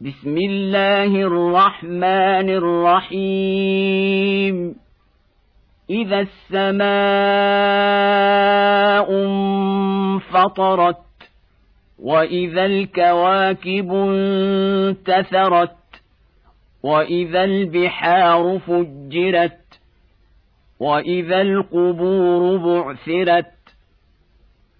بسم الله الرحمن الرحيم. إذا السماء انفطرت وإذا الكواكب انتثرت وإذا البحار فجرت وإذا القبور بعثرت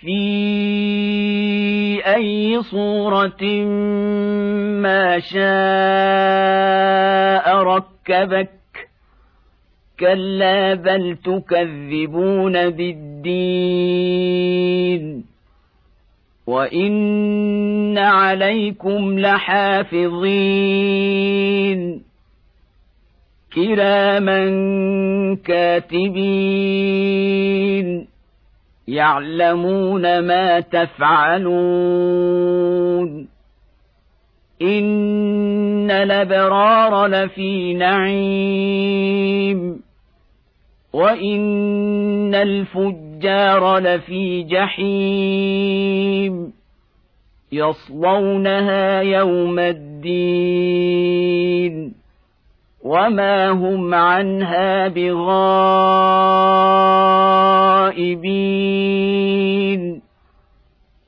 في اي صوره ما شاء ركبك كلا بل تكذبون بالدين وان عليكم لحافظين كراما كاتبين يعلمون ما تفعلون. إن الأبرار لفي نعيم. وإن الفجار لفي جحيم. يصلونها يوم الدين. وما هم عنها بغائبين.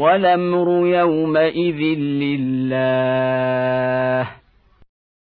والأمر يومئذ لله.